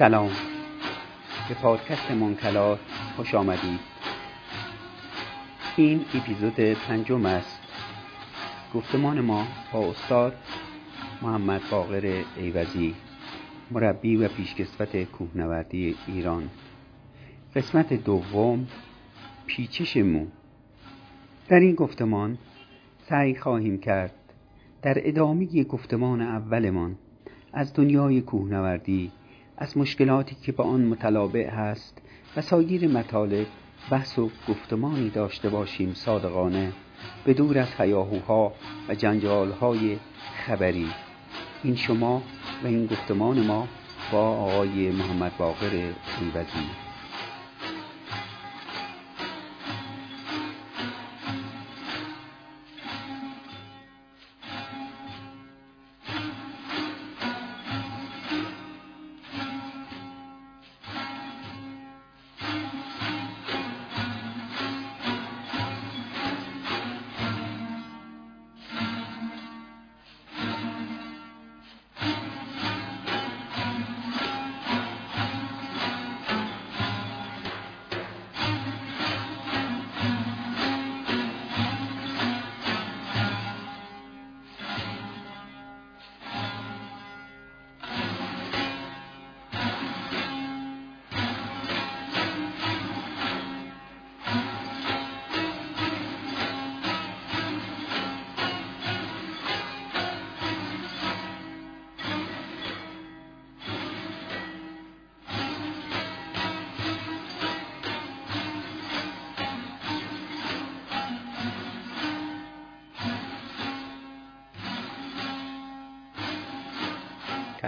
سلام. به پادکست منکلات خوش آمدید. این اپیزود پنجم است. گفتمان ما با استاد محمد باقر ایوزی مربی و پیشکسوت کوهنوردی ایران. قسمت دوم پیچش مو. در این گفتمان سعی خواهیم کرد در ادامه گفتمان اولمان از دنیای کوهنوردی از مشکلاتی که با آن متلابع هست و سایر مطالب بحث و گفتمانی داشته باشیم صادقانه به دور از هیاهوها و جنجالهای خبری. این شما و این گفتمان ما با آقای محمد باقر ایوزی.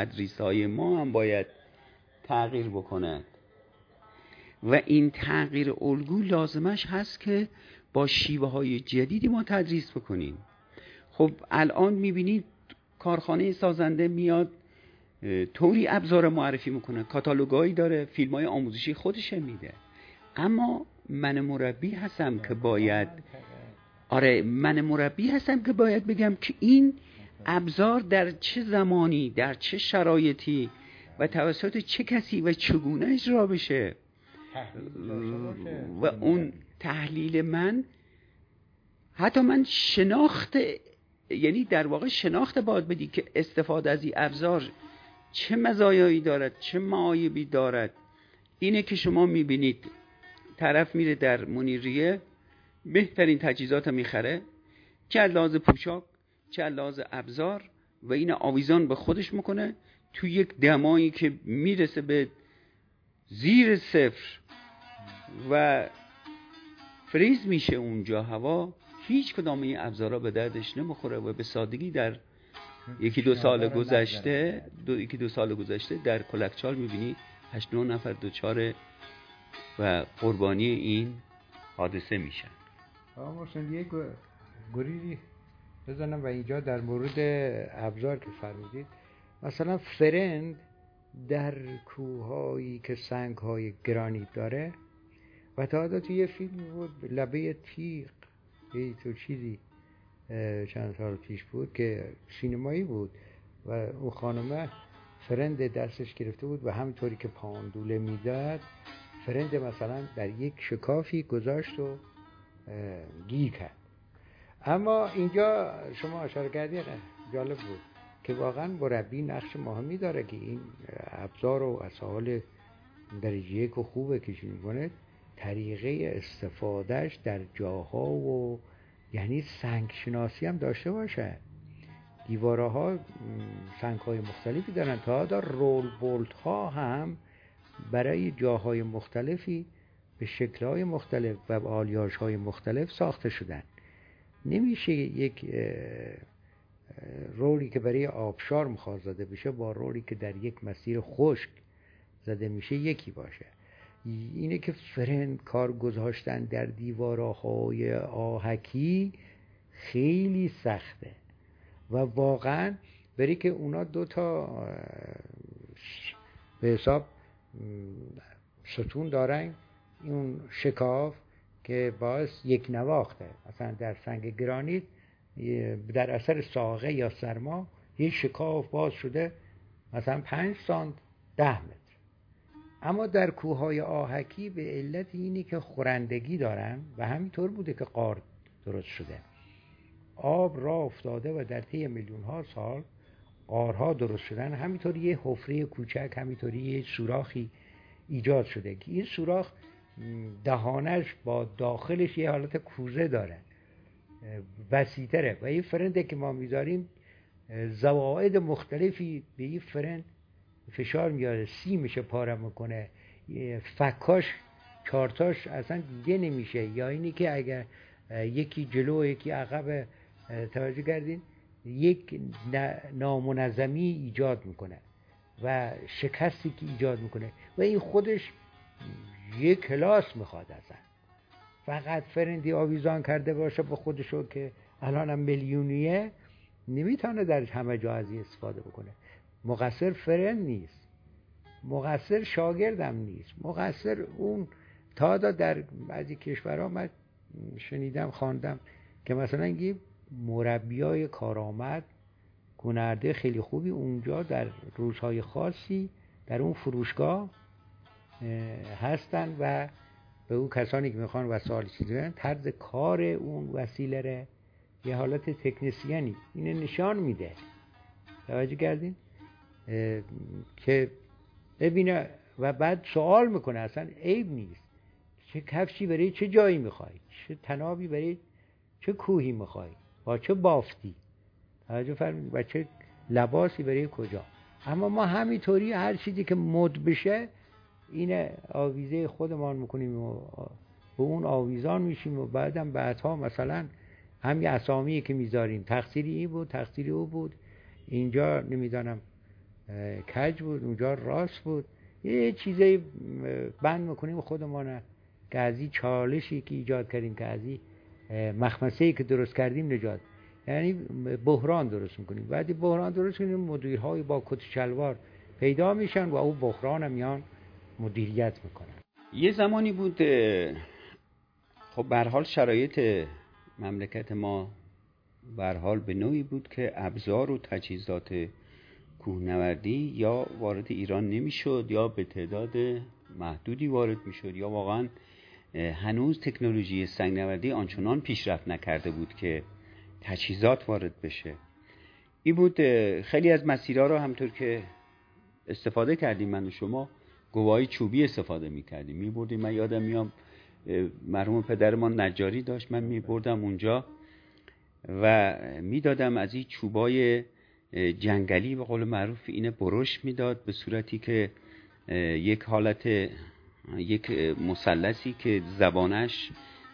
تدریس های ما هم باید تغییر بکند. و این تغییر الگو لازمش هست که با شیوه های جدیدی ما تدریس بکنیم. خب الان می‌بینید کارخانه سازنده میاد طوری ابزار معرفی می‌کنه کاتالوگایی داره فیلم های آموزشی خودش میده. اما من مربی هستم که باید آره من مربی هستم که باید بگم که این ابزار در چه زمانی در چه شرایطی و توسط چه کسی و چگونه اجرا بشه؟ و اون تحلیل من حتی من شناخت یعنی در واقع شناخت باید بدی که استفاده از این ابزار چه مزایایی دارد چه معایبی دارد. اینه که شما می‌بینید طرف میره در منیریه بهترین تجهیزات می‌خره که لحاظ پوشاک چه لحاظ ابزار و این آویزان به خودش می‌کنه تو یک دمایی که می‌رسه به زیر صفر. و فریز میشه اونجا. هوا هیچ کدام این ابزارا به دردش نمی‌خوره و به سادگی در یکی دو سال گذشته دو یکی دو سال گذشته در کلکچال می‌بینی هشت نه نفر دوچار و قربانی این حادثه میشن. آقا یک گریدی بزنم و اینجا در مورد ابزار که فرمودید. مثلا فرند در کوههایی که سنگ های گرانیت داره و تا تو یه فیلم بود لبه تیغ. یه تو چیزی چند سال پیش بود که سینمایی بود و او خانمه فرند دستش گرفته بود و همینطوری که پاندوله می‌داد فرند مثلا در یک شکافی گذاشت و گیر کرد. اما اینجا شما اشاره کردی جالب بود که واقعا مربی نقش مهمی داره که این ابزار و اسهال درجه یک و خوبه کشی می‌کنه. طریقه استفادهش در جاها و یعنی سنگ شناسی هم داشته باشه. دیواره ها سنگ های مختلفی دارن تا در رول بولت ها هم برای جاهای مختلفی به شکل های مختلف و آلیاژ های مختلف ساخته شدن. نمیشه یک رولی که برای آبشار می‌خواد زده بشه با رولی که در یک مسیر خشک زده میشه یکی باشه. اینه که فرند کار گذاشتن در دیوارهای آهکی خیلی سخته و واقعا بری که اونا دو تا به حساب ستون دارن اون شکاف که باعث یک نواخته. مثلا در سنگ گرانیت در اثر ساقه یا سرما یه شکاف باز شده مثلا پنج سانت ده متر. اما در کوههای آهکی به علت اینی که خورندگی دارن و همینطور بوده که قار درست شده. آب را افتاده و در طی میلیون ها سال قارها درست شدن. همینطور یه حفره کوچک همینطوری یه سوراخی ایجاد شده که این سوراخ دهانش با داخلش یه حالت کوزه داره. وسیتره و این فرنده که ما می‌ذاریم زواعد مختلفی به این فرند فشار میاره. میشه پاره می‌کنه. فکاش چارتاش اصلا دیده نمیشه. یا اینی که اگر یکی جلو یکی عقب توجه کردین یک نامنظمی ایجاد می‌کنه و شکستی که ایجاد می‌کنه. و این خودش یک کلاس می‌خواد اصلا فقط فرندی آویزان کرده باشه به خودشو که الان هم میلیونیه نمی‌تونه در همه جا از استفاده بکنه. مقصر فرند نیست. مقصر شاگردم نیست. مقصر اون تا در بعضی کشورها من شنیدم خواندم که مثلا یه مربیای کارآمد گنرده خیلی خوبی اونجا در روزهای خاصی در اون فروشگاه هستن و به اون کسانی که می‌خوان وسایل چیزی طرز کار اون وسیله ره یه حالت تکنسیانی اینه نشان میده. توجه کردین؟ که ببینه و بعد سوال می‌کنه اصلا عیب نیست. چه کفشی برای چه جایی می‌خوای؟ چه تنابی برای چه کوهی می‌خوای؟ با چه بافتی؟ توجه فرمید و چه لباسی برای کجا؟ اما ما همینطوری هر چیزی که مد بشه این آویزه خودمان می‌کنیم و به اون آویزان میشیم و بعدم بعدها مثلا همین اسامی که می‌ذاریم. تقصیری این بود تقصیری او بود. اینجا نمی‌دانم کج بود اونجا راست بود. یه چیزایی بند می‌کنیم خودمان. که از چالشی که ایجاد کردیم که از مخمسه که درست کردیم نجات. یعنی بحران درست می‌کنیم. بعدی بحران درست کنیم مدیرهای با کت شلوار پیدا میشن و او بحران میان. مدیریت می‌کنن. یه زمانی بود خب به حال شرایط مملکت ما به حال به نوعی بود که ابزار و تجهیزات کوهنوردی یا وارد ایران نمی‌شد یا به تعداد محدودی وارد می‌شد یا واقعا هنوز تکنولوژی سنگنوردی آنچنان پیشرفت نکرده بود که تجهیزات وارد بشه. این بود خیلی از مسیرها رو همطور که استفاده کردیم من و شما گواهی چوبی استفاده می‌کردیم. میبردیم. من یادم میام مرحوم پدرمان نجاری داشت. من میبردم اونجا و می‌دادم از این چوبای جنگلی به قول معروف اینه برش می‌داد به صورتی که یک حالت یک مثلثی که زبانش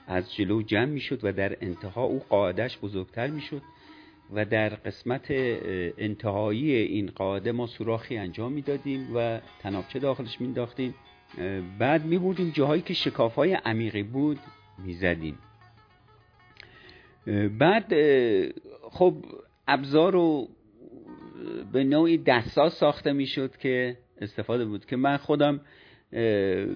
از جلو جمع می‌شد و در انتها او قاعدش بزرگتر می‌شد. و در قسمت انتهایی این قاعده ما سوراخی انجام می‌دادیم و تنابچه داخلش مینداختیم بعد میبردیم جاهایی که شکاف های عمیقی بود می‌زدیم. بعد خب ابزار رو به نوعی دستساز ساخته می‌شد که استفاده بود که من خودم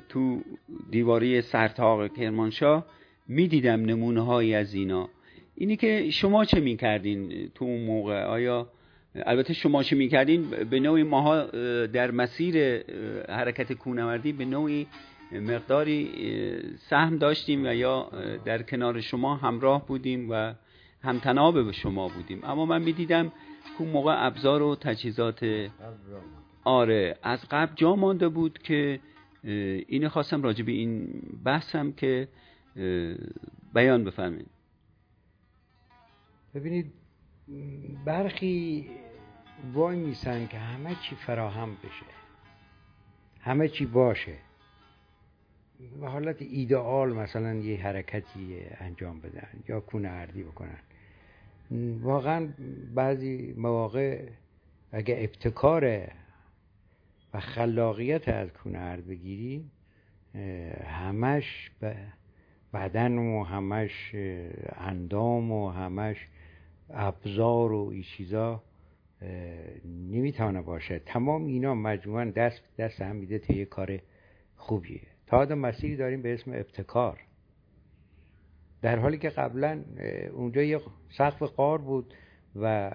تو دیواری سرتاق کرمانشاه می‌دیدم نمونه هایی از اینا. اینی که شما چه می‌کردین تو اون موقع؟ آیا البته شما چه می‌کردین؟ به نوعی ماها در مسیر حرکت کونوردی به نوعی مقداری سهم داشتیم و یا در کنار شما همراه بودیم و همتناب به شما بودیم. اما من می‌دیدم که موقع ابزار و تجهیزات آره از قبل جا مانده بود که اینو خواستم راجع به این بحثم که بیان بفرمایید. ببینید برخی وای میسن که همه چی فراهم بشه. همه چی باشه. به حالت ایدئال مثلا یه حرکتی انجام بدن یا کونه اردی بکنن. واقعا بعضی مواقع اگه ابتکار و خلاقیت از کونه ارد بگیری همش بدن و همش اندام و همش ابزار و این چیزا نمی‌تونه باشه. تمام اینا مجموعا دست دست هم میده تا یه کار خوبیه. تا مسیری داریم به اسم ابتکار. در حالی که قبلا اونجا یه سقف قار بود و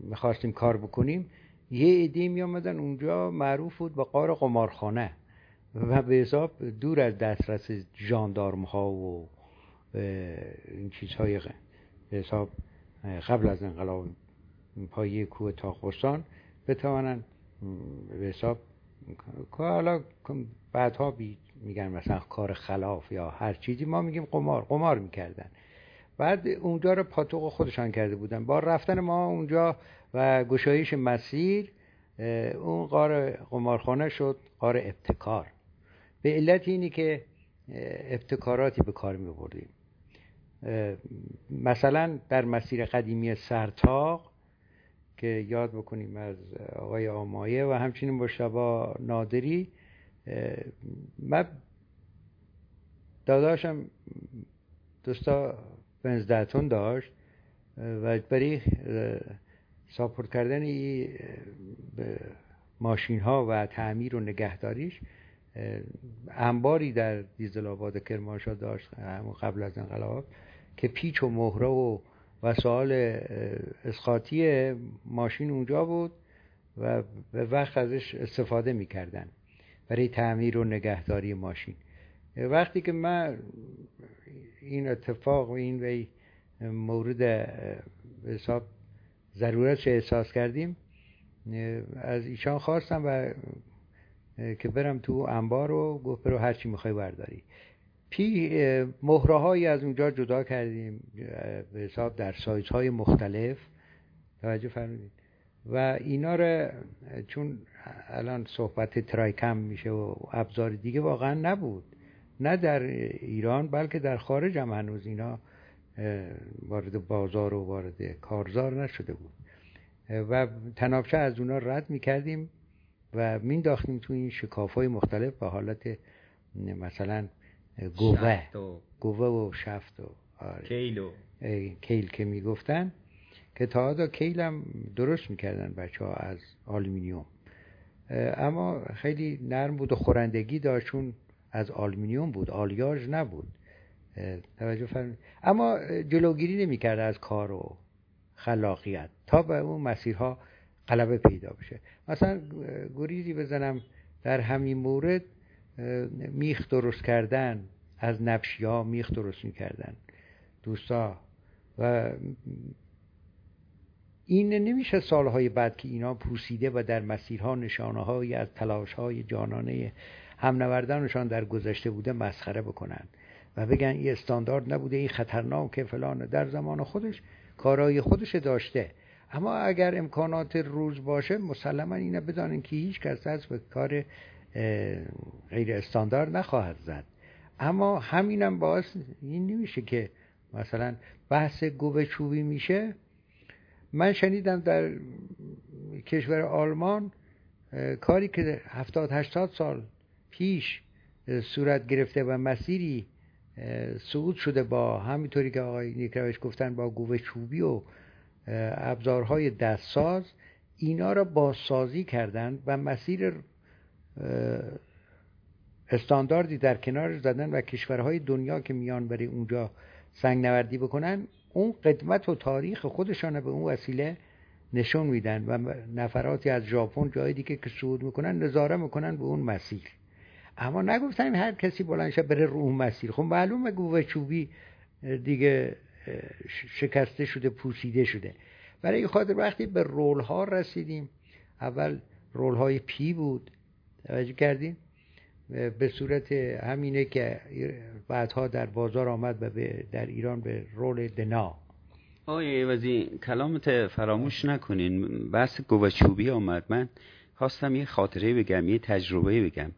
می‌خواستیم کار بکنیم یه عده می آمدن اونجا معروف بود با قار قمارخانه و به حساب دور از دسترس جاندارم ها و این چیزهای به حساب قبل از انقلاب پایه کوه تاخستان بتوانن به حساب حالا بعدها میگن مثلا کار خلاف یا هر چیزی ما میگیم قمار قمار می‌کردن. بعد اونجا رو پاتوق خودشان کرده بودن. با رفتن ما اونجا و گشایش مسیر اون قار قمارخانه شد قار ابتکار. به علت اینی که ابتکاراتی به کار می بردیم مثلا در مسیر قدیمی سرتاق که یاد بکنیم از آقای آمایه و همچنین مشتبا نادری من داداشم دوستا بنزدتون داشت و برای ساپورت کردن ماشین ها و تعمیر و نگهداریش انباری در دیزل آباد کرمانشاه داشت همون قبل از انقلاب. که پیچ و مهره و وسایل اسقاطی ماشین اونجا بود و به وقت ازش استفاده می‌کردن برای تعمیر و نگهداری ماشین. وقتی که من این اتفاق و این مورد حساب ضرورت احساس کردیم از ایشان خواستم و که برم تو انبار و گفت برو هرچی می‌خوای برداری. پی مهره از اونجا جدا کردیم به حساب در سایز های مختلف. توجه فرمودید. و اینا رو چون الان صحبت ترایکم میشه و ابزار دیگه واقعا نبود. نه در ایران بلکه در خارج هم هنوز اینا وارد بازار و وارد کارزار نشده بود. و تنابچه از اونا رد می‌کردیم و مینداختیم تو این شکاف های مختلف به حالت مثلا گوه. گوه و شفت و آره. کیل کیل که می‌گفتن که تا کیل هم درست می‌کردن بچه ها از آلومینیوم. اما خیلی نرم بود و خورندگی داشت چون از آلومینیوم بود آلیاژ نبود. توجه فرمودید اما جلوگیری نمی‌کرد از کار و خلاقیت تا به اون مسیرها غلبه پیدا بشه. مثلا گریزی بزنم در همین مورد میخ درست کردن از نبشی ها میخ درست می‌کردن. دوستا. و این نمیشه سالهای بعد که اینا پوسیده و در مسیرها نشانه های از تلاش های جانانه همنوردانشان در گذشته بوده مسخره بکنن و بگن این استاندارد نبوده این خطرناک فلانه در زمان خودش کارهای خودش داشته. اما اگر امکانات روز باشه مسلما اینا بدانن که هیچ کس از به کار غیر استاندارد نخواهد زد. اما همینم باعث این نمیشه که مثلا بحث گوه چوبی میشه. من شنیدم در کشور آلمان کاری که هفتاد هشتاد سال پیش صورت گرفته و مسیری صعود شده با همینطوری که آقای نیکروش گفتن با گوه چوبی و ابزارهای دستساز اینا را بازسازی کردن و مسیر استانداردی در کنار زدن و کشورهای دنیا که میان برای اونجا سنگ نوردی بکنن اون قدمت و تاریخ خودشان به اون وسیله نشون میدن و نفراتی از ژاپن جای دیگه که صعود می‌کنن نظاره می‌کنن به اون مسیر. اما نگفتن هر کسی بلند بره رو اون مسیر. خب معلومه گوه چوبی دیگه شکسته شده پوسیده شده. برای خاطر وقتی به رول ها رسیدیم اول رول های پی بود توجه کردیم به صورت همینه که بعدها در بازار آمد و در ایران به رول دنا. آقای وزی کلامت فراموش نکنین. بحث گوچوبی آمد. من خواستم یه خاطره بگم یه تجربه بگم.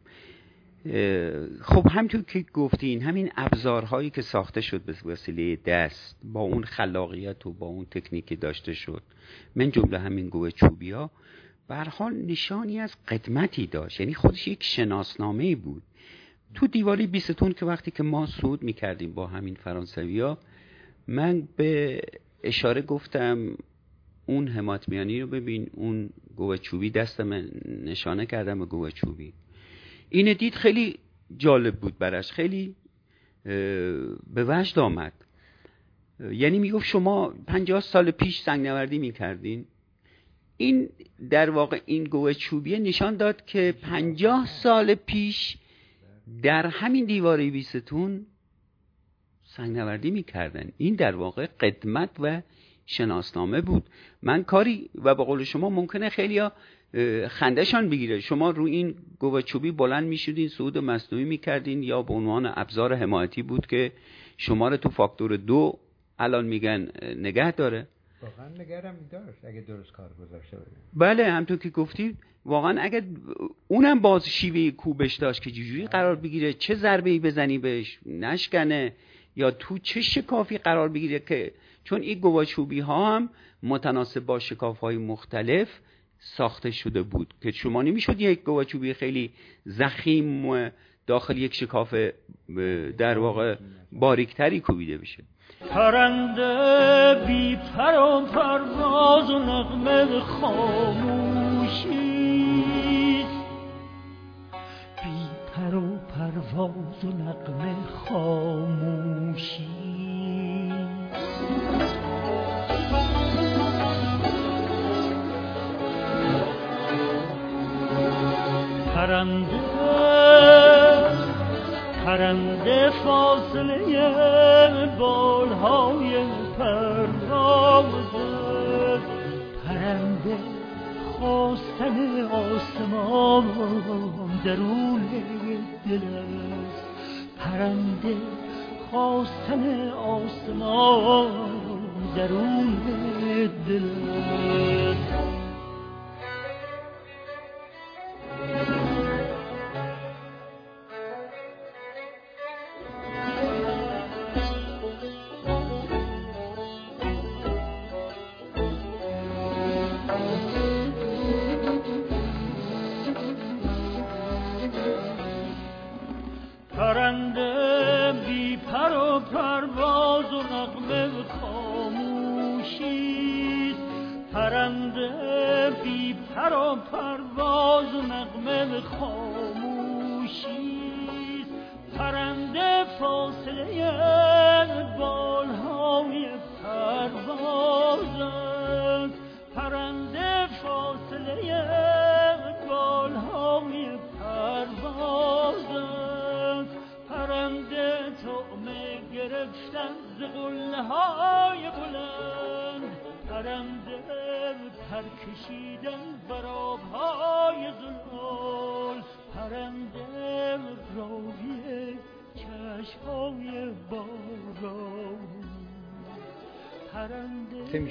خب همطور که گفتین همین ابزارهایی که ساخته شد به وسیله دست با اون خلاقیت و با اون تکنیکی داشته شد. من جمله همین گوه چوبی حال نشانی از قدمتی داشت. یعنی خودش یک شناسنامه بود. تو دیواری بیستون که وقتی که ما سود می‌کردیم با همین فرانسوی ها من به اشاره گفتم اون حمات میانی رو ببین اون گوه چوبی دستم نشانه کردم به گوه چوبی. این دید خیلی جالب بود برش خیلی به وجد آمد. یعنی می‌گفت شما پنجاه سال پیش سنگ نوردی می‌کردین. این در واقع این گوه چوبیه نشان داد که پنجاه سال پیش در همین دیواره بیستون سنگ نوردی می‌کردن. این در واقع قدمت و شناسنامه بود. من کاری و به قول شما ممکنه خیلی خندشان بگیره. شما رو این گوه چوبی بلند می‌شدین صعود مصنوعی می‌کردین یا به عنوان ابزار حمایتی بود که شما رو تو فاکتور دو الان میگن نگه داره. واقعا نگرم داشت اگه درست کار گذاشته بله همطور که گفتید واقعا اگر اونم باز شیوه کوبش داشت که جوری قرار بگیره چه ضربه ای بزنی بهش نشکنه یا تو چه شکافی قرار بگیره که چون این گواچوبی ها هم متناسب با شکاف های مختلف ساخته شده بود که شما نمی‌شد یک گواچوبی خیلی زخیم داخل یک شکاف در واقع باریکتری کوبیده بشه. پرنده بی پر و پرواز و نغمه خاموشی. بی پر پرواز و نغمه خاموشی. پرنده پرنده فاصله بالهای پروازه پرنده خواستن آسمان درون دل است. پرنده خواستن آسمان درون دل است.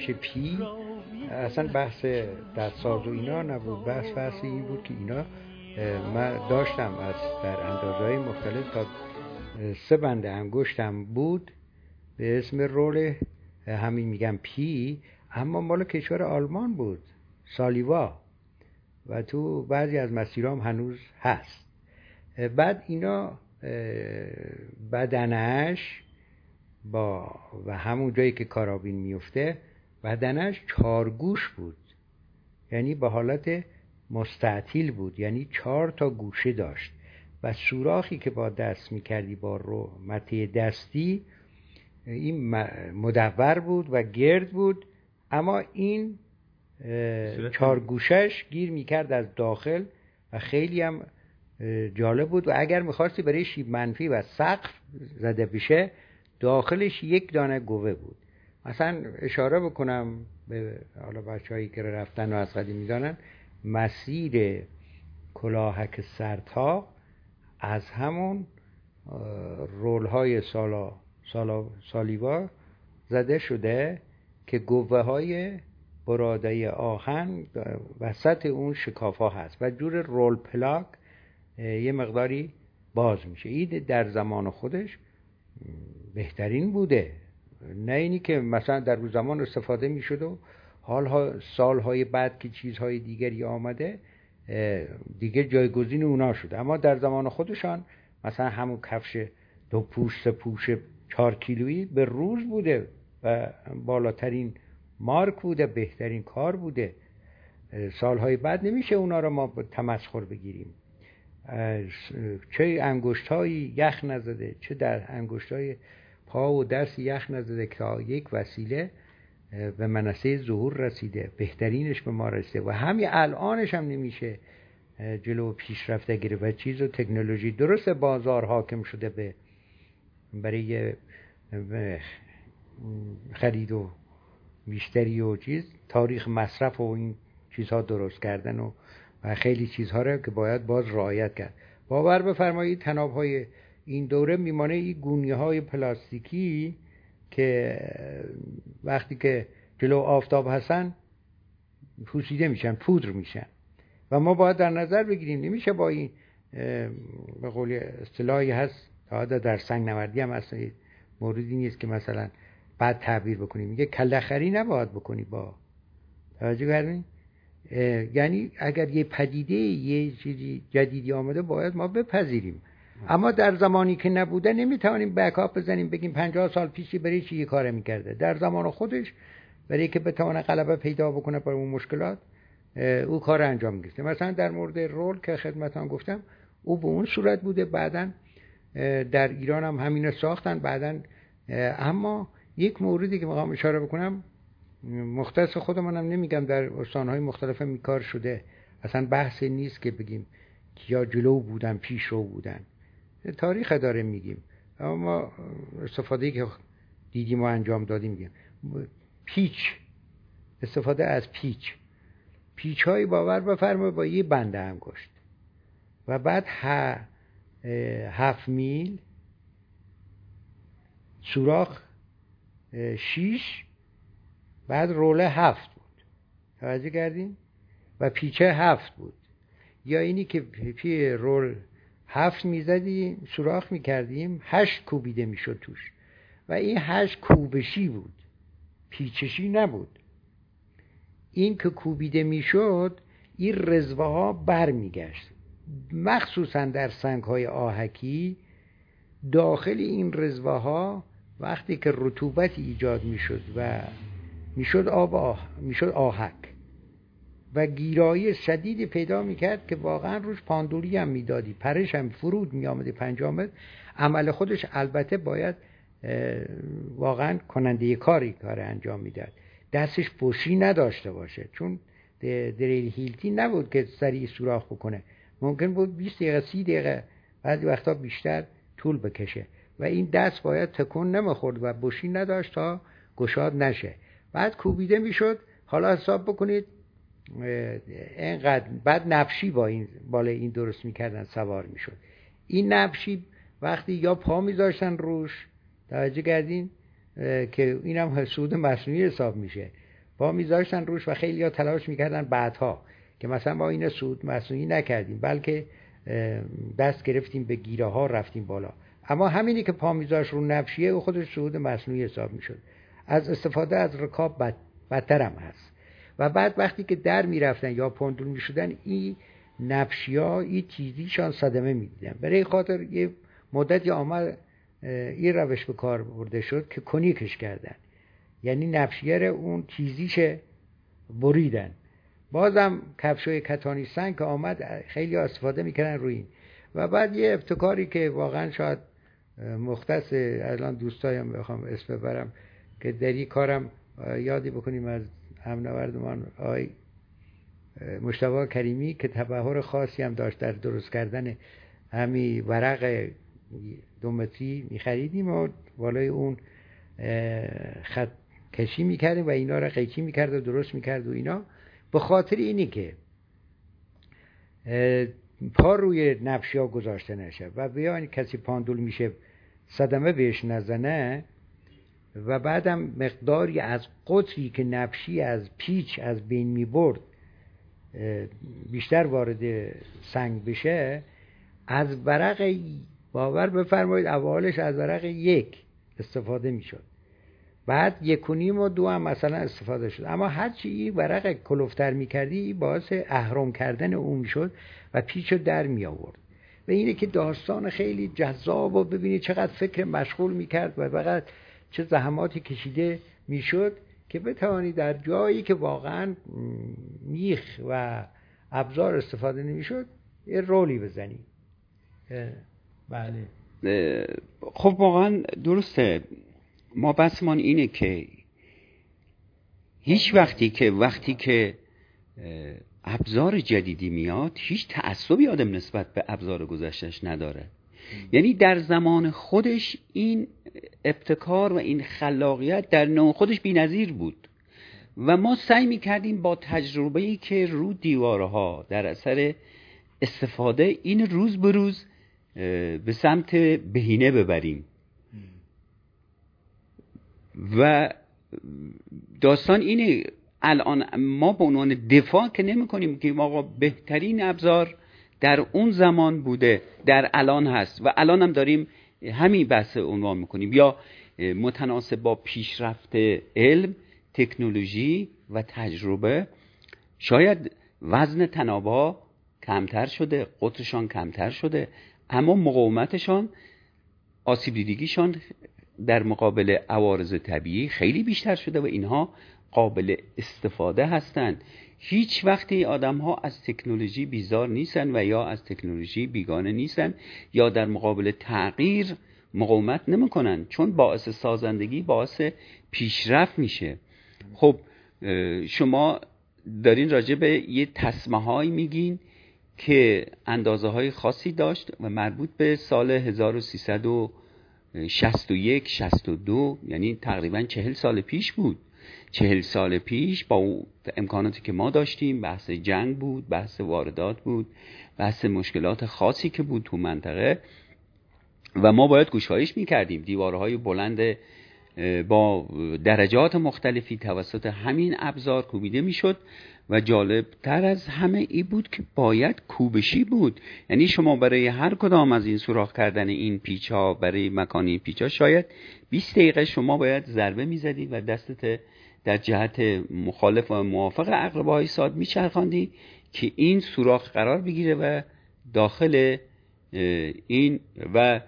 میشه پی اصلا بحث در ساز و اینا نبود. بحث بحث این بود که اینا من داشتم از در اندازه های مختلف تا سه بند انگشتم بود به اسم رول همین میگم پی اما مال کشور آلمان بود سالیوا. و تو بعضی از مسیرام هنوز هست. بعد اینا بدنش با و همون جایی که کارابین میفته بدنش چارگوش بود. یعنی به حالت مستعطیل بود. یعنی چهار تا گوشه داشت. و سوراخی که با دست می‌کردی با رو مته دستی این مدور بود و گرد بود. اما این چارگوشش گیر می‌کرد از داخل و خیلی هم جالب بود. و اگر می‌خواستی برای شیب منفی و سقف زده بشه داخلش یک دانه گوه بود. مثلا اشاره بکنم به حالا بچه که رفتن و از قدیم می‌دانن مسیر کلاهک سرتا از همون رول های سالا, سالا سالیوا زده شده که گوه های براده آهن وسط اون شکافا هست و جور رول پلاک یه مقداری باز میشه. این در زمان خودش بهترین بوده. نه اینی که مثلا در روز زمان استفاده می‌شد و حالها سالهای بعد که چیزهای دیگری آمده دیگه جایگزین اونا شده. اما در زمان خودشان مثلا همون کفش دو پوش سه پوش چهار کیلویی به روز بوده و بالاترین مارک بوده بهترین کار بوده. سالهای بعد نمیشه اونا رو ما تمسخر بگیریم. چه انگشت یخ نزده چه در انگشت های پا و دست یخ نزده که یک وسیله به منصه ظهور رسیده. بهترینش به ما رسیده. و همین الانش هم نمیشه جلو پیشرفته گیره. و چیز و تکنولوژی درست بازار حاکم شده به برای خرید و بیشتری و چیز. تاریخ مصرف و این چیزها درست کردن و, و خیلی چیزها رو که باید باز رعایت کرد. باور بفرمایید تناب های این دوره میمانه این گونی های پلاستیکی که وقتی که جلو آفتاب هستن پوسیده میشن پودر میشن. و ما باید در نظر بگیریم نمیشه با این به قول اصطلاحی هست تا در سنگ نوردی هم هست موردی نیست که مثلا بعد تعبیر بکنیم. میگه کلخری نباید بکنی با. توجه کردین؟ یعنی اگر یه پدیده یه چیزی جدیدی آمده باید ما بپذیریم. اما در زمانی که نبوده نمی‌توانیم بکاپ بزنیم بگیم پنجاه سال پیشی برای چی یه کاره می‌کرده؟ در زمان خودش برای که بتونه غلبه پیدا بکنه بر اون مشکلات او کار انجام می‌گیره مثلا در مورد رول که خدمتان گفتم او به اون صورت بوده بعدا در ایران هم همین ساختن بعدا اما یک موردی که می‌خوام اشاره بکنم مختص خودمانم نمیگم در استانهای مختلف میکار شده. اصلا بحث نیست که بگیم یا جلو بودن پیش رو بودن. تاریخ داره میگیم. اما ما استفاده که دیدیم و انجام دادیم میگیم. پیچ استفاده از پیچ. پیچ های باور بفرمایید با یه بنده انگشت و بعد هفت میل سوراخ شیش بعد روله هفت بود. توجه کردیم و پیچه هفت بود. یا اینی که پی رول هفت می‌زدیم سوراخ می‌کردیم هشت کوبیده می‌شد توش. و این هشت کوبشی بود. پیچشی نبود. این که کوبیده می‌شد این رزوه ها بر میگشت مخصوصا در سنگ های آهکی داخل این رزوه ها وقتی که رطوبت ایجاد می‌شد و می‌شد آب آه... می‌شد آهک. و گیرایی شدیدی پیدا می‌کرد که واقعا روش پاندوری هم می‌دادی. پرش هم فرود میآمدی پنجامت عمل خودش البته باید واقعا کننده کاری کار انجام می‌داد. دستش بوشی نداشته باشه. چون دریل هیلتی نبود که سریع سوراخ بکنه. ممکن بود 20 دقیقه 30 دقیقه بعضی وقتا بیشتر طول بکشه. و این دست باید تکون نمی‌خورد و بوشی نداشت تا گشاد نشه. بعد کوبیده می‌شد. حالا حساب بکنید اینقدر بعد نفشی با این بالای این درست می‌کردن سوار می‌شد. این نفشی وقتی یا پا میذاشتن روش توجه کردین؟ که اینم سود مصنوعی حساب میشه. پا میذاشتن روش و خیلی ها تلاش می‌کردن بعدها که مثلا ما این سود مصنوعی نکردیم بلکه دست گرفتیم به گیره ها رفتیم بالا. اما همینی که پا میذاش رو نفشیه او خودش سود مصنوعی حساب می‌شد. از استفاده از رکاب بد... بدتر هست. و بعد وقتی که در می‌رفتن یا پندول می‌شدن این نفشی ها این تیزیشان صدمه می‌دیدن. برای خاطر یه مدتی آمد این روش به کار برده شد که کنیکش کردن. یعنی نفشیر اون تیزیش بریدن. بازم کفش های کتانی سنگ که آمد خیلی استفاده می‌کردن روی این. و بعد یه ابتکاری که واقعا شاید مختص الان دوستایم بخوام اسم ببرم که در این کارم یادی بکنیم از همنوردمان آی مشتبه کریمی که تبهر خاصی هم داشت در درست کردن همی ورق دومتری میخریدیم و بالای اون خط کشی می‌کردیم و اینا را قیچی می‌کرد و درست می‌کرد و اینا. به خاطر اینی که پا روی نفشی ها گذاشته نشه و بیان کسی پاندول میشه صدمه بهش نزنه و بعدم مقداری از قطری که نفشی از پیچ از بین می‌برد بیشتر وارد سنگ بشه از ورق باور بفرمایید اولش از ورق یک استفاده می‌شد بعد یک و نیم دو هم مثلا استفاده شد. اما هرچی این ورق کلوفتر می‌کردی باعث اهرام کردن اون می‌شد و پیچ در می آورد. و اینه که داستان خیلی جذاب و ببینید چقدر فکر مشغول می‌کرد و فقط چه زحماتی کشیده می‌شد که بتوانید در جایی که واقعا میخ و ابزار استفاده نمی‌شد یه رولی بزنی. بله. خب واقعا درسته. ما بسمان اینه که هیچ وقتی که وقتی که ابزار جدیدی میاد هیچ تعصبی آدم نسبت به ابزار گذشتش نداره. یعنی در زمان خودش این ابتکار و این خلاقیت در نوع خودش بی‌نظیر بود. و ما سعی می‌کردیم با تجربه ای که رو دیوارها در اثر استفاده این روز به روز به سمت بهینه ببریم. و داستان اینه الان ما به عنوان دفاع که نمی کنیم که آقا بهترین ابزار در اون زمان بوده در الان هست و الان هم داریم همین بحث عنوان می‌کنیم. یا متناسب با پیشرفت علم تکنولوژی و تجربه شاید وزن تنابا کمتر شده قطرشان کمتر شده اما مقاومتشان آسیب دیدگیشان در مقابل عوارض طبیعی خیلی بیشتر شده و اینها قابل استفاده هستند. هیچ وقتی آدم ها از تکنولوژی بیزار نیستن و یا از تکنولوژی بیگانه نیستن یا در مقابل تغییر مقاومت نمی‌کنن چون باعث سازندگی باعث پیشرفت میشه. خب شما دارین راجع به یه تصمه هایی میگین که اندازه های خاصی داشت و مربوط به سال 1361 62 یعنی تقریبا چهل سال پیش بود. چهل سال پیش با امکاناتی که ما داشتیم بحث جنگ بود بحث واردات بود بحث مشکلات خاصی که بود تو منطقه و ما باید گوشایش می‌کردیم. دیوارهای بلند با درجات مختلفی توسط همین ابزار کوبیده می‌شد. و جالب تر از همه ای بود که باید کوبشی بود. یعنی شما برای هر کدام از این سوراخ کردن این پیچ ها برای مکانی پیچ ها شاید 20 دقیقه شما باید ضربه می‌زدید و دستت در جهت مخالف و موافق اقربه های ساد میچرخاندی که این سوراخ قرار بگیره و داخل این و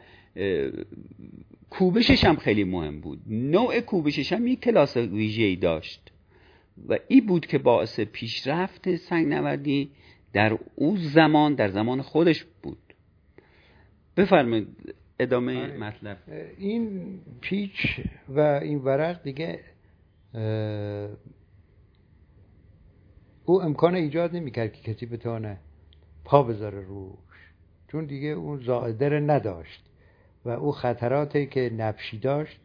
کوبشش هم خیلی مهم بود. نوع کوبشش هم یک کلاس ویژه‌ای داشت. و این بود که باعث پیشرفت سنگ نوردی در اون زمان در زمان خودش بود. بفرمایید ادامه آره. مطلب. این پیچ و این ورق دیگه او امکان ایجاد نمی‌کرد که کسی بتونه پا بذاره روش چون دیگه اون زائده نداشت و او خطراتی که نبشی داشت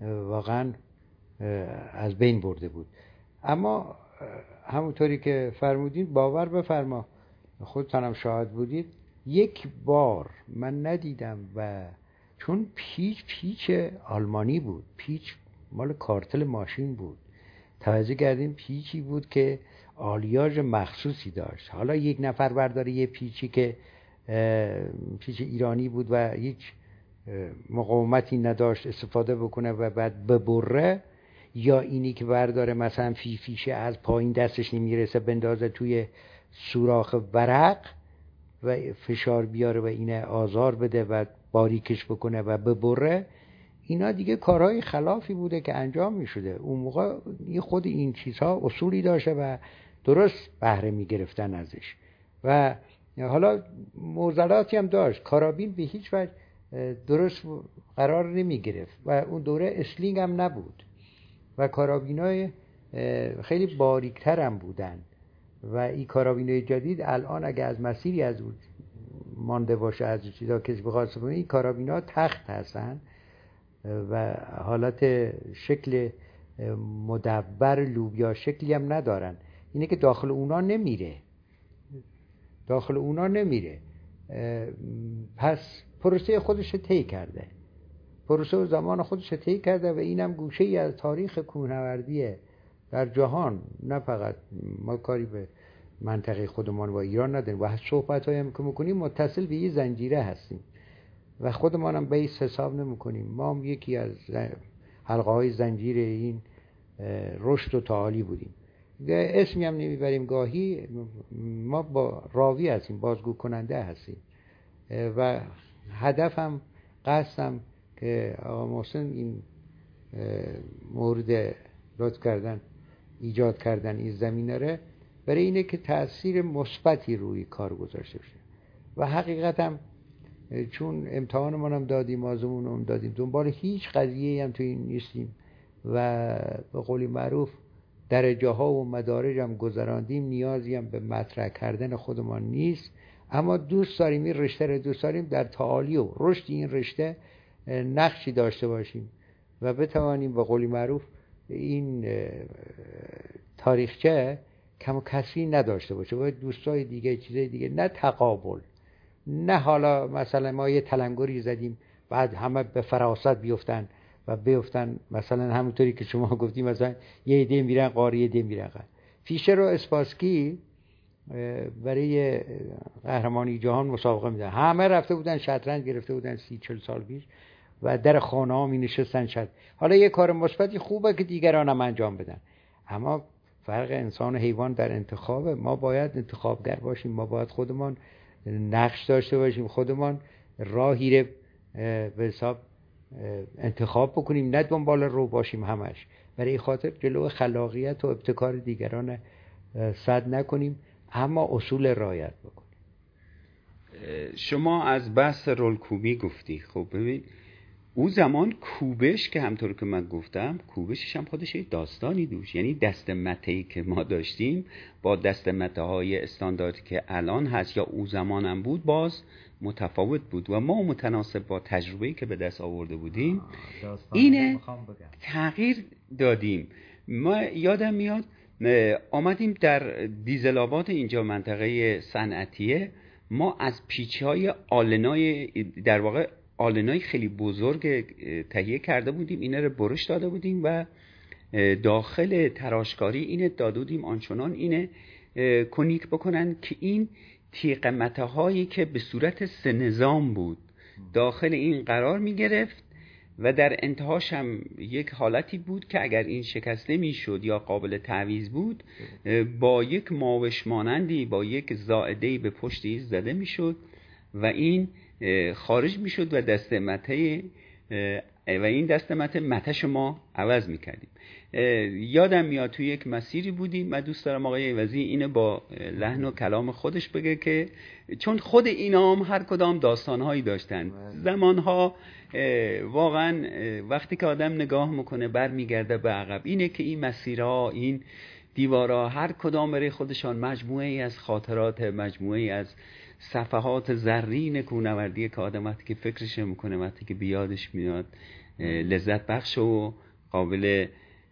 واقعا از بین برده بود. اما همونطوری که فرمودین باور بفرما. خودتانم شاهد بودید. یک بار من ندیدم و چون پیچ پیچ آلمانی بود پیچ مال کارتل ماشین بود. توجه کردیم پیچی بود که آلیاژ مخصوصی داشت. حالا یک نفر برداره یه پیچی که پیچ ایرانی بود و هیچ مقاومتی نداشت استفاده بکنه و بعد ببره. یا اینی که برداره مثلا فی فیشه از پایین دستش نمی‌رسه بندازه توی سوراخ ورق و فشار بیاره و اینه آزار بده و باریکش بکنه و ببره. اینا دیگه کارهای خلافی بوده که انجام می شده اون موقع خود این چیزها اصولی داشته و درست بهره می گرفتن ازش. و حالا معضلاتی هم داشت. کارابین به هیچ وجه درست قرار نمی گرفت و اون دوره sling هم نبود. و کارابین های خیلی باریکتر هم بودن. و این کارابین های جدید الان اگه از مسیری از مانده باشه از چیزا کسی بخواد این کارابین ها تخت هستن. و حالت شکل مدبر لوبیا شکلی هم ندارن. اینه که داخل اونا نمیره. داخل اونا نمیره. پس پروسه خودش طی کرده. پروسه و زمان خودش طی کرده و اینم گوشه ای از تاریخ کوهنوردیه در جهان نه فقط ما کاری به منطقه خودمان و ایران نداریم. و صحبت هم که می‌کنیم متصل به یه زنجیره هستیم. و خودمانم بیس حساب نمی‌کنیم. ما هم یکی از حلقه های زنجیر این رشد و تعالی بودیم. اسمی هم نمی‌بریم. گاهی ما با راوی هستیم بازگو کننده هستیم. و هدفم قصدم که آقا محسن این مورد لطف کردن ایجاد کردن این زمینه برای اینه که تاثیر مثبتی روی کار گذاشته بشه و حقیقتم چون امتحان هم دادیم آزمون هم دادیم دنبال هیچ قضیه هم تو این نیستیم و به قولی معروف درجه ها و مدارج هم گذراندیم نیازی هم به مطرح کردن خودمان نیست. اما دوست داریم این رشته رو دوست داریم در تعالی و رشد این رشته نقشی داشته باشیم و بتوانیم به قولی معروف این تاریخچه کم و کسری نداشته باشه. باید دوستای دیگه چیزای دیگه نه تقابل نه حالا مثلا ما یه تلنگری زدیم بعد همه به فراست بیفتن و بیفتن. مثلا همونطوری که شما گفتیم مثلا یه ایده میرن قاری یه ایده میرن فیشر و اسپاسکی برای قهرمانی جهان مسابقه میدن. همه رفته بودن شطرنج گرفته بودن سی چل سال پیش. و در خانه ها می نشستن شد. حالا یه کار مثبتی خوبه که دیگران هم انجام بدن. اما فرق انسان و حیوان در انتخاب ما باید انتخابگر باشیم. ما باید خودمان نقش داشته باشیم. خودمان راهی رو به حساب انتخاب بکنیم. نه دنبال رو باشیم همش. برای خاطر جلو خلاقیت و ابتکار دیگران صد نکنیم. اما اصول رایت بکنیم. شما از بحث رولکوبی گفتی. خب ببین او زمان کوبش که همطور که من گفتم کوبشش هم خودش یک داستانی دوش یعنی دست مته که ما داشتیم با دست مته های استانداردی که الان هست یا او زمان هم بود باز متفاوت بود و ما متناسب با تجربه که به دست آورده بودیم. اینه تغییر دادیم. ما یادم میاد آمدیم در دیزلابات اینجا منطقه صنعتیه. ما از پیچ های آلنای در واقع آلنای خیلی بزرگ تهیه کرده بودیم اینا رو برش داده بودیم و داخل تراشکاری اینه داده بودیم آنچنان اینه کنیک بکنن که این تیغ هایی که به صورت سه نظام بود داخل این قرار می گرفت و در انتهاش هم یک حالتی بود که اگر این شکسته می‌شد یا قابل تعویز بود با یک ماوش مانندی با یک زائده به پشت زده می‌شد و این خارج می‌شد و دست مته و این دست مته متش ما عوض می‌کردیم. یادم میاد توی یک مسیری بودیم من دوست دارم آقای وزی اینه با لحن و کلام خودش بگه که چون خود اینا هم هر کدام داستانهایی داشتن. بله. زمانها واقعا وقتی که آدم نگاه می‌کنه برمیگرده به عقب. اینه که این مسیرها این دیوارها هر کدام برای خودشان مجموعه ای از خاطرات مجموعه ای از صفحات زرین کونوردی که آدم وقتی که فکرش می‌کنه وقتی که بیادش میاد لذت بخش و قابل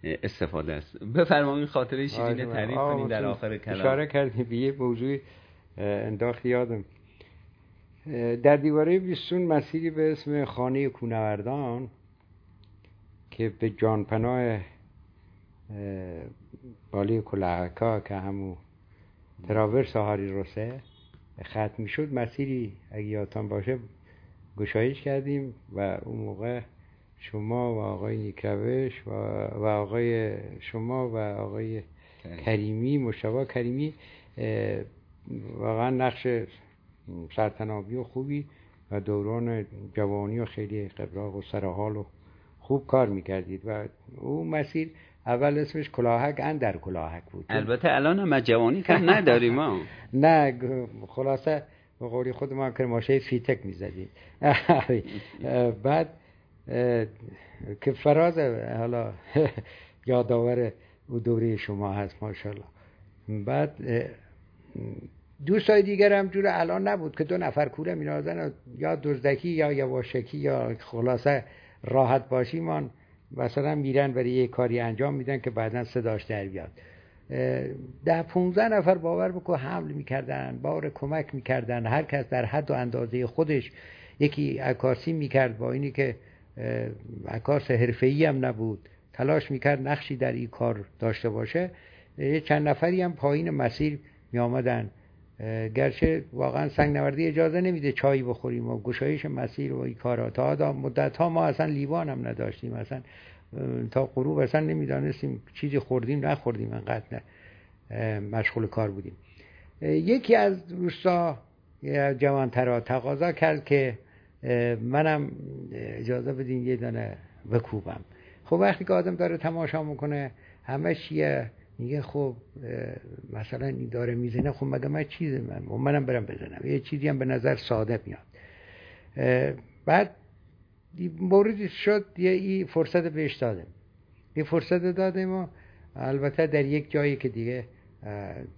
استفاده است. بفرمایید خاطره شیرین آره، تعریف کنید در آخر کلام. اشاره کردیم به یه موضوع انداخت یادم. در دیواره بیستون مسیری به اسم خانه کونوردان که به جانپناه بالی کلاهکا که همو تراورس هاری روسه ختم می‌شد مسیری اگه یادتان باشه گشایش کردیم و اون موقع شما و آقای نیکروش و, و آقای شما و آقای کریمی مشتبه کریمی واقعا نقش سرتنابی و خوبی و دوران جوانی و خیلی قبراق و سرحال و خوب کار می‌کردید و اون مسیر اول اسمش کلاهک اندر کلاهک بود. البته الان هم جوانی کم نداریم ما نه خلاصه به قولی خود ما کرماشه فیتک می‌زدیم. بعد که فراز حالا یادآور او دوره شما هست ماشاءالله. بعد دوستای دیگر هم جور الان نبود که دو نفر کوره می یا دزدکی یا یواشکی یا خلاصه راحت باشی من مثلا میرن برای یه کاری انجام میدن که بعدا صداش در بیاد. ده پونزه نفر باور بکن حمل می‌کردن بار کمک می‌کردن هر کس در حد و اندازه خودش یکی عکاسی می‌کرد با اینی که عکاس حرفه‌ای هم نبود. تلاش می‌کرد نقشی در این کار داشته باشه. یه چند نفری هم پایین مسیر میآمدن. گرچه واقعا سنگ نوردی اجازه نمیده چایی بخوریم و گشایش مسیر و این کارا. تا مدت ها ما اصلا لیوان هم نداشتیم. اصلا تا غروب اصلا نمی‌دانستیم چیزی خوردیم نخوردیم انقدر مشغول کار بودیم. یکی از دوستا جوانترا تقاضا کرد که منم اجازه بدین یه دانه بکوبم. خب وقتی که آدم داره تماشا می‌کنه همش یه میگه خب مثلا این داره می‌زنه خب مگه من چیز من؟ و منم برم بزنم. یه چیزی هم به نظر ساده میاد. بعد موردی شد یه ای فرصت بهش دادم. یه فرصت دادیم و البته در یک جایی که دیگه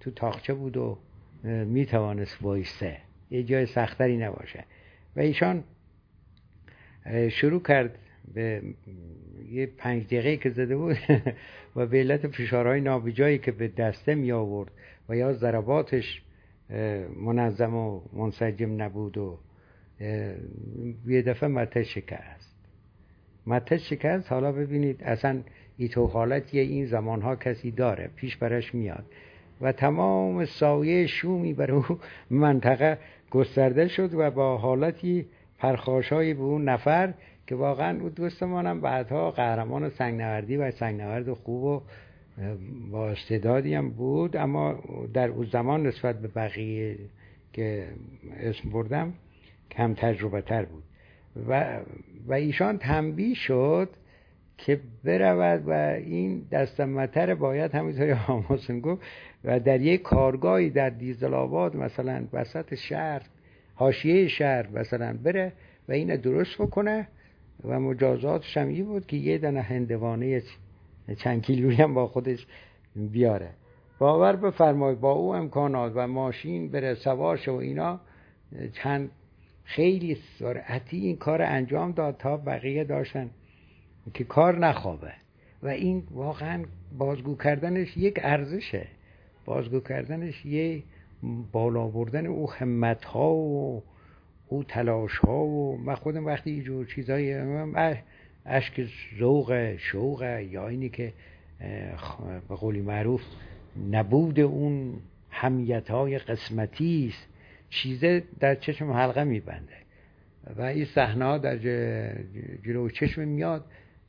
تو تاخچه بود و می‌توانست وایسته یه جای سختری نباشه. و ایشان شروع کرد به یه پنج دقیقه که زده بود و به علت فشارهای نابجایی که به دسته می آورد و یا ضرباتش منظم و منسجم نبود و یه دفعه متش شکست. متش شکست حالا ببینید اصلا ایتو حالتی این زمانها کسی داره پیش برش میاد. و تمام سایه شومی بر او منطقه گسترده شد و با حالتی پرخاشایی به اون نفر که واقعا او دوستمانم بعدها قهرمان سنگنوردی و سنگنورد خوب و با استعدادی هم بود. اما در اون زمان نسبت به بقیه که اسم بردم کم تجربه تر بود. و, و ایشان تنبیه شد که برود و این دستمتر باید همینطوری آموزن گفت و در یک کارگاهی در دیزل آباد مثلا وسط شهر حاشیه شهر مثلا بره و این درست بکنه و مجازات شمی بود که یه دنه هندوانه چند کیلویی هم با خودش بیاره. باور بفرمایید با او امکانات و ماشین بره سوارش و اینا چند خیلی سرعتی این کار انجام داد تا بقیه داشتن که کار نخوابه. و این واقعا بازگو کردنش یک ارزشه. بازگو کردنش یه بالا بردن او همت ها و او تلاش ها و من خودم وقتی اینجور چیزایی اشک ذوق شوق یا اینی که به قولی معروف نبود اون همیت های قسمتی است چیزه در چشم حلقه میبنده و این صحنه در جلو چشم میاد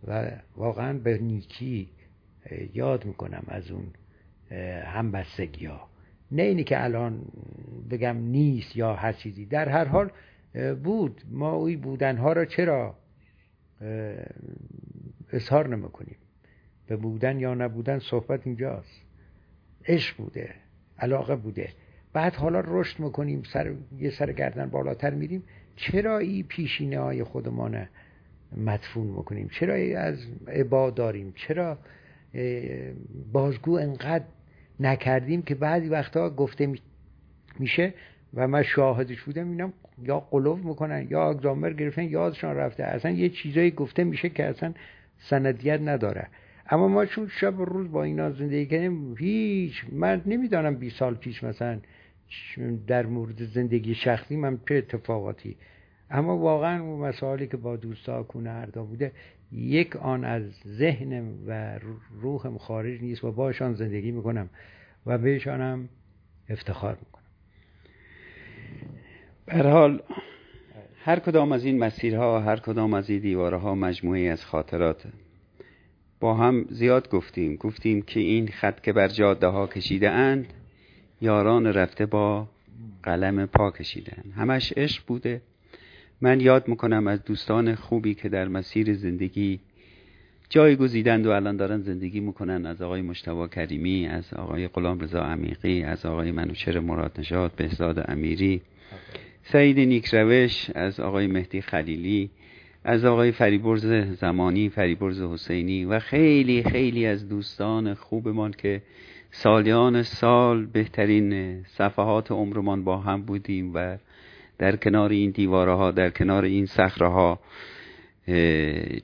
و واقعا به نیکی یاد می‌کنم از اون همبستگی ها نه اینی که الان بگم نیست یا هر چیزی. در هر حال بود. ما اوی بودنها را چرا اظهار نمی‌کنیم؟ به بودن یا نبودن صحبت اینجاست. عشق بوده علاقه بوده. بعد حالا رشد می‌کنیم سر یه سر گردن بالاتر میریم. چرا این پیشینه های خودمانه مدفون می‌کنیم؟ چرا از عباد داریم؟ چرا بازگو انقدر نکردیم که بعضی وقتها گفته میشه و من شاهدش بودم اینم یا قلوب می‌کنن یا اگزامر گرفتن یادشان رفته. اصلا یه چیزایی گفته میشه که اصلا سندیت نداره. اما ما چون شب و روز با اینا زندگی کردیم هیچ من نمی‌دانم 20 سال پیش مثلا در مورد زندگی شخصی من چه اتفاقاتی. اما واقعا اون مسائلی که با دوستا کونه هردا بوده یک آن از ذهنم و روحم خارج نیست و باشان زندگی می‌کنم و بهشانم افتخار می‌کنم. به حال هر کدام از این مسیرها هر کدام از این دیوارها مجموعی از خاطرات با هم زیاد گفتیم. گفتیم که این خط که بر جاده ها کشیده اند یاران رفته با قلم پا کشیدن همش عشق بوده. من یاد می‌کنم از دوستان خوبی که در مسیر زندگی جای گزیدند و الان دارن زندگی می‌کنن. از آقای مشتبا کریمی از آقای غلام رضا عمیقی از آقای منوچر مراد نژاد بهزاد امیری. سعید نیکروش از آقای مهدی خلیلی از آقای فریبرز زمانی فریبرز حسینی و خیلی خیلی از دوستان خوبمان که سالیان سال بهترین صفحات عمرمان با هم بودیم و در کنار این دیواره ها در کنار این صخره ها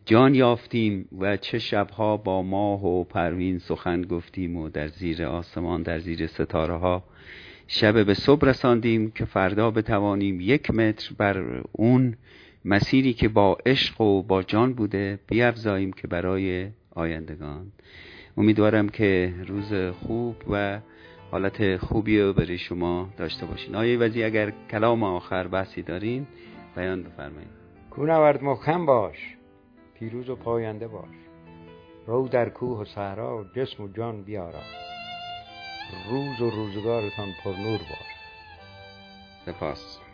جان یافتیم و چه شبها با ماه و پروین سخن گفتیم و در زیر آسمان در زیر ستاره ها شب به صبح رساندیم که فردا بتوانیم یک متر بر اون مسیری که با عشق و با جان بوده بیافزاییم که برای آیندگان. امیدوارم که روز خوب و حالت خوبی رو برای شما داشته باشین. آیه وزی اگر کلام آخر بحثی دارین بیان بفرمایید. کونورد محکم باش پیروز و پاینده باش. رو در کوه و صحرا جسم و جان بیارا. روز و روزگارتان پر نور باش سپاس.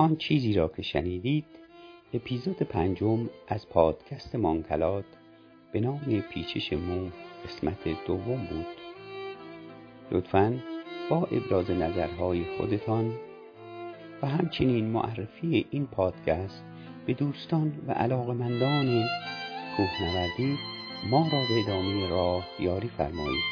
آن چیزی را که شنیدید اپیزود پنجم از پادکست مانکلات به نام پیچش مو قسمت دوم بود. لطفا با ابراز نظرهای خودتان و همچنین معرفی این پادکست به دوستان و علاقمندان کوهنوردی ما را به ادامه راه یاری فرمایید.